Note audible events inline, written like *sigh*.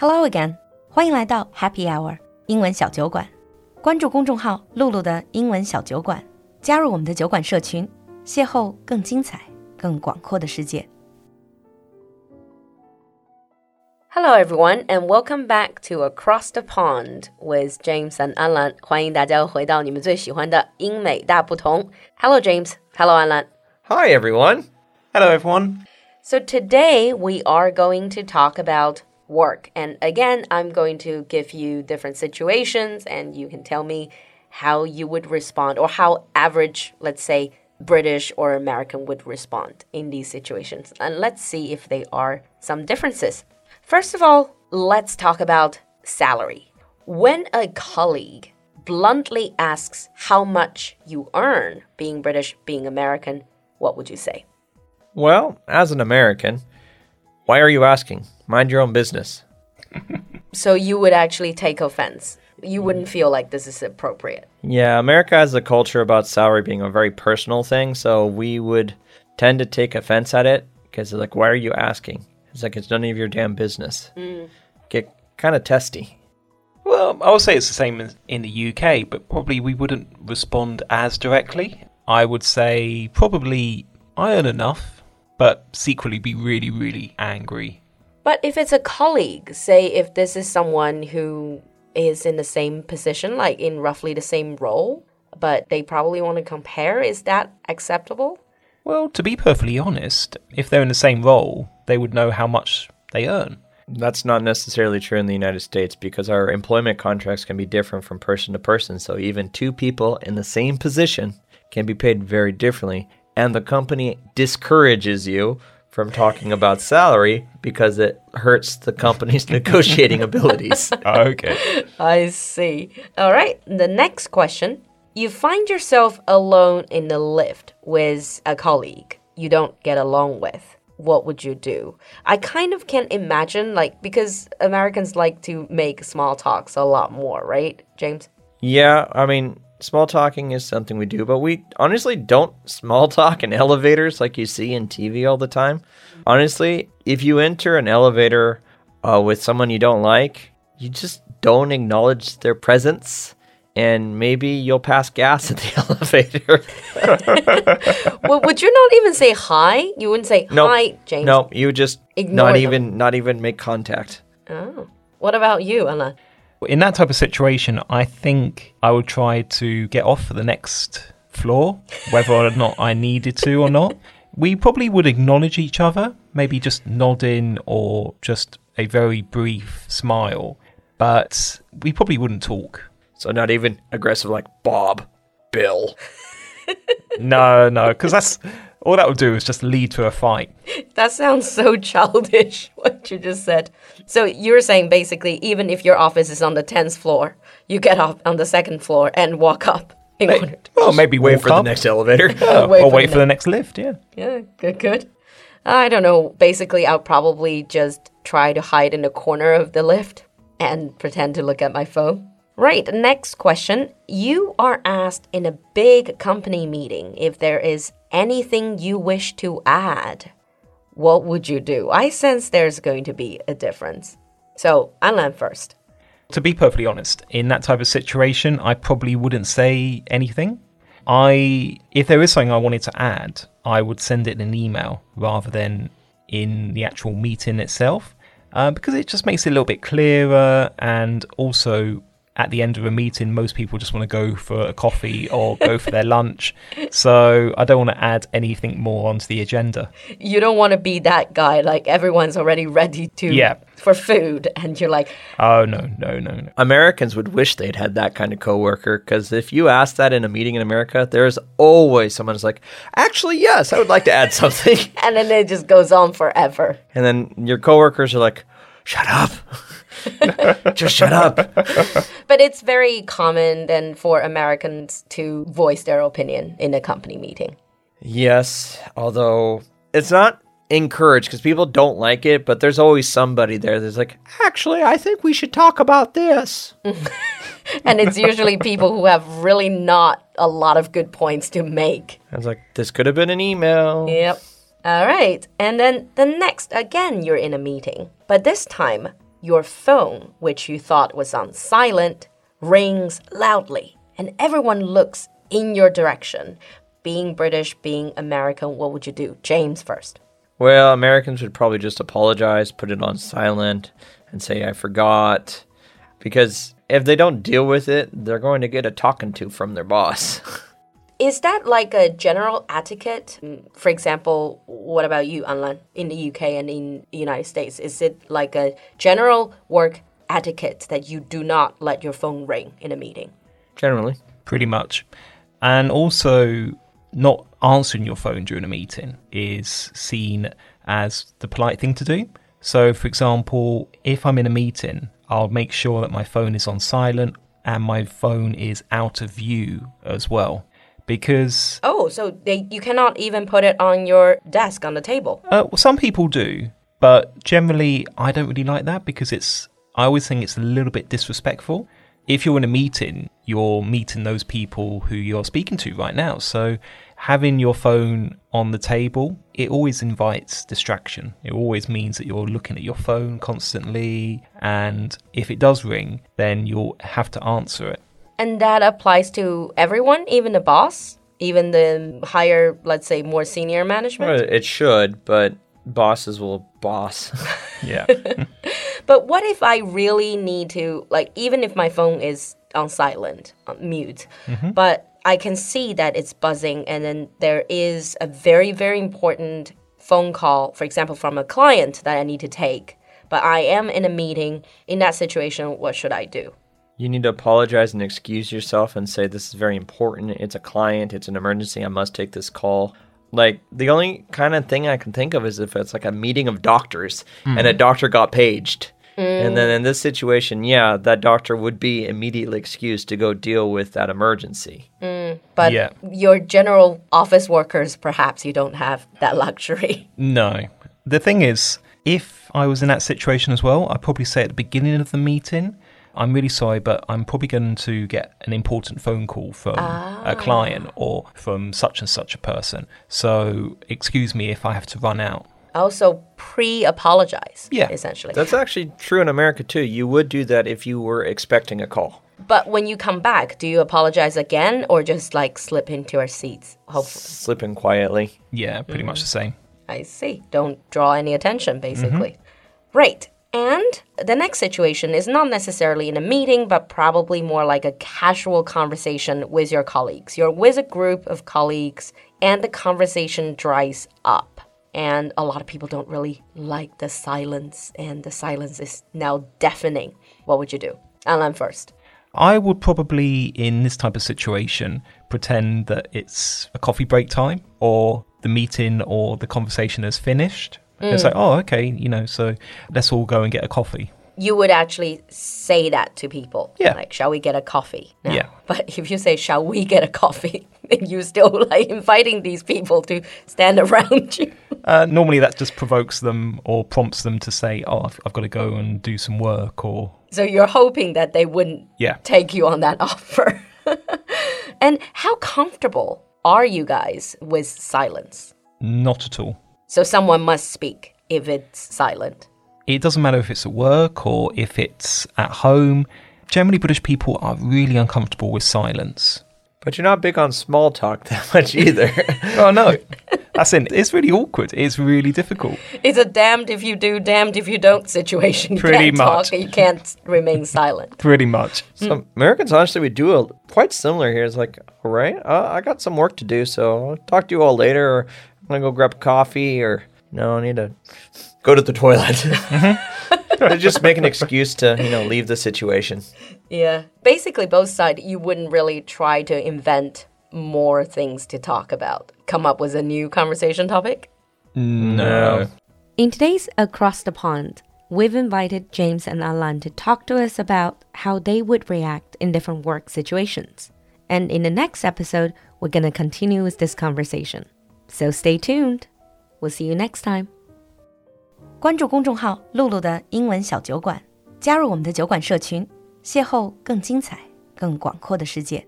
Hello again，欢迎来到 Happy Hour 英文小酒馆。关注公众号“露露的英文小酒馆”，加入我们的酒馆社群，邂逅更精彩、更广阔的世界。Hello everyone, and welcome back to Across the Pond with James and Anlan。欢迎大家回到你们最喜欢的英美大不同。Hello James, Hello Anlan。Hi everyone. Hello everyone. So today we are going to talk about work. And again, I'm going to give you different situations and you can tell me how you would respond or how average, let's say, British or American would respond in these situations. And let's see if there are some differences. First of all, let's talk about salary. When a colleague bluntly asks how much you earn being British, being American, what would you say? Well, as an American, why are you asking? Mind your own business. *laughs* so you would actually take offense. You wouldn't feel like this is appropriate. Yeah, America has a culture about salary being a very personal thing, so we would tend to take offense at it because like, why are you asking? It's like it's none of your damn business. Mm. Get kind of testy. Well, I would say it's the same in the UK, but probably we wouldn't respond as directly. I would say probably I earn enough, but secretly be really, really angry but if it's a colleague, say if this is someone who is in the same position, like in roughly the same role, but they probably want to compare, is that acceptable? Well, to be perfectly honest, if they're in the same role, they would know how much they earn. That's not necessarily true in the United States because our employment contracts can be different from person to person. So even two people in the same position can be paid very differently. And the company discourages you from talking about salary because it hurts the company's *laughs* negotiating abilities. *laughs* Okay. I see. All right. The next question You find yourself alone in the lift with a colleague you don't get along with. What would you do? I kind of can't imagine, like, because Americans like to make small talks a lot more, right, James? Yeah. I mean, small talking is something we do, but we honestly don't small talk in *laughs* elevators like you see in TV all the time. Honestly, if you enter an elevator uh, with someone you don't like, you just don't acknowledge their presence. And maybe you'll pass gas at the *laughs* elevator. *laughs* well, would you not even say hi? You wouldn't say nope. hi, James. No, you just Ignore not them. even not even make contact. Oh. What about you, Anna? In that type of situation, I think I would try to get off for the next floor, whether or not I needed to or not. *laughs* We probably would acknowledge each other, maybe just nodding or just a very brief smile, but we probably wouldn't talk. So, not even aggressive like Bob, Bill. *laughs* no, no, because that's all that would do is just lead to a fight. *laughs* That sounds so childish, *laughs* what you just said. So you're saying basically, even if your office is on the 10th floor, you get up on the second floor and walk up in order to. Well, maybe wait for up. the next elevator. uh, *laughs* wait or for wait for the next lift, yeah. Yeah, good, good. I don't know. Basically, I'll probably just try to hide in a corner of the lift and pretend to look at my phone. Right, next question. You are asked in a big company meeting if there is anything you wish to add. What would you do? I sense there's going to be a difference. So, Anlan first. To be perfectly honest, in that type of situation, I probably wouldn't say anything. I, if there is something I wanted to add, I would send it in an email rather than in the actual meeting itself, uh, because it just makes it a little bit clearer and also at the end of a meeting, most people just want to go for a coffee or go for their lunch. So I don't want to add anything more onto the agenda. You don't want to be that guy, like everyone's already ready to yeah. for food, and you're like, oh no, no, no, no. Americans would wish they'd had that kind of coworker because if you ask that in a meeting in America, there's always someone who's like, actually, yes, I would like to add something, *laughs* and then it just goes on forever. And then your coworkers are like, shut up. *laughs* Just shut up. but it's very common then for Americans to voice their opinion in a company meeting. Yes, although it's not encouraged because people don't like it, but there's always somebody there that's like, actually, I think we should talk about this. *laughs* and it's usually people who have really not a lot of good points to make. I was like, this could have been an email. Yep. All right. And then the next, again, you're in a meeting, but this time your phone, which you thought was on silent, rings loudly and everyone looks in your direction. Being British, being American, what would you do? James first. Well, Americans would probably just apologize, put it on silent, and say, I forgot. Because if they don't deal with it, they're going to get a talking to from their boss. *laughs* Is that like a general etiquette? Mm, For example, what about you, Anlan, in the UK and in the United States? Is it like a general work etiquette that you do not let your phone ring in a meeting? Generally. pretty much. And also, not answering your phone during a meeting is seen as the polite thing to do. So, for example, if I'm in a meeting, I'll make sure that my phone is on silent and my phone is out of view as well. Because Oh, so they you cannot even put it on your desk on the table. uh, well, some people do, but generally, I don't really like that because it's. I always think it's a little bit disrespectful. If you're in a meeting, you're meeting those people who you're speaking to right now. So, having your phone on the table, it always invites distraction. It always means that you're looking at your phone constantly. And if it does ring, then you'll have to answer it. And that applies to everyone, even the boss, even the higher, let's say, more senior management. Well, it should, but bosses will boss. *laughs* Yeah. But what if I really need to, like, even if my phone is on silent, on mute, mm-hmm. but I can see that it's buzzing, and then there is a very, very important phone call, for example, from a client that I need to take, but I am in a meeting. In that situation, what should I do? You need to apologize and excuse yourself and say, This is very important. It's a client. It's an emergency. I must take this call. Like, the only kind of thing I can think of is if it's like a meeting of doctors and a hmm. doctor got paged. And then mm. in this situation, yeah, that doctor would be immediately excused to go deal with that emergency. Mm. But Yeah. your general office workers, perhaps you don't have that luxury. *laughs* No. The thing is, if I was in that situation as well, I'd probably say at the beginning of the meeting, I'm really sorry, but I'm probably going to get an important phone call from a ah. client or from such and such a person. So, excuse me if I have to run out. Oh, also, pre apologize, Yeah. essentially. That's actually true in America too. You would do that if you were expecting a call. But when you come back, do you apologize again or just like slip into our seats? Hopefully. Slip in quietly. Yeah, pretty much mm. the same. I see. Don't draw any attention, mm-hmm. basically. Right. And the next situation is not necessarily in a meeting, but probably more like a casual conversation with your colleagues. You're with a group of colleagues, and the conversation dries up. And a lot of people don't really like the silence, and the silence is now deafening. What would you do? Anlan first. I would probably, in this type of situation, pretend that it's a coffee break time or the meeting or the conversation is finished. It's like, oh, okay, you know, so let's all go and get a coffee. You would actually say that to people. Yeah. Like, shall we get a coffee? now?" Yeah. *laughs* But if you say, shall we get a coffee? *laughs* Then you're still like inviting these people to stand *laughs* around you. Uh, normally, that just provokes them or prompts them to say, "Oh, I've, I've got to go and do some work," or So you're hoping that they wouldn't yeah, take you on that offer. and how comfortable are you guys with silence? not at all. So someone must speak if it's silent. It doesn't matter if it's at work or if it's at home. Generally, British people are really uncomfortable with silence. But you're not big on small talk *laughs* that much either. *laughs* Oh no, that's it. It's really awkward. It's really difficult. It's a damned if you do, damned if you don't situation. You Pretty can't much. talk, you can't remain silent. *laughs* Pretty much. so Americans, honestly, we do a, quite similar here. It's like, all right, uh, I got some work to do, so I'll talk to you all later, or I'm gonna go grab coffee, or no, I need to *laughs* go to the toilet. They *laughs* mm-hmm. *laughs* just make an excuse to, you know, leave the situation. Yeah. Basically, both sides, you wouldn't really try to invent more things to talk about. Come up with a new conversation topic. No. In today's Across the Pond, we've invited James and Anlan to talk to us about how they would react in different work situations. And in the next episode, we're going to continue with this conversation. So stay tuned. We'll see you next time. 关注公众号“露露的英文小酒馆”，加入我们的酒馆社群，邂逅更精彩、更广阔的世界。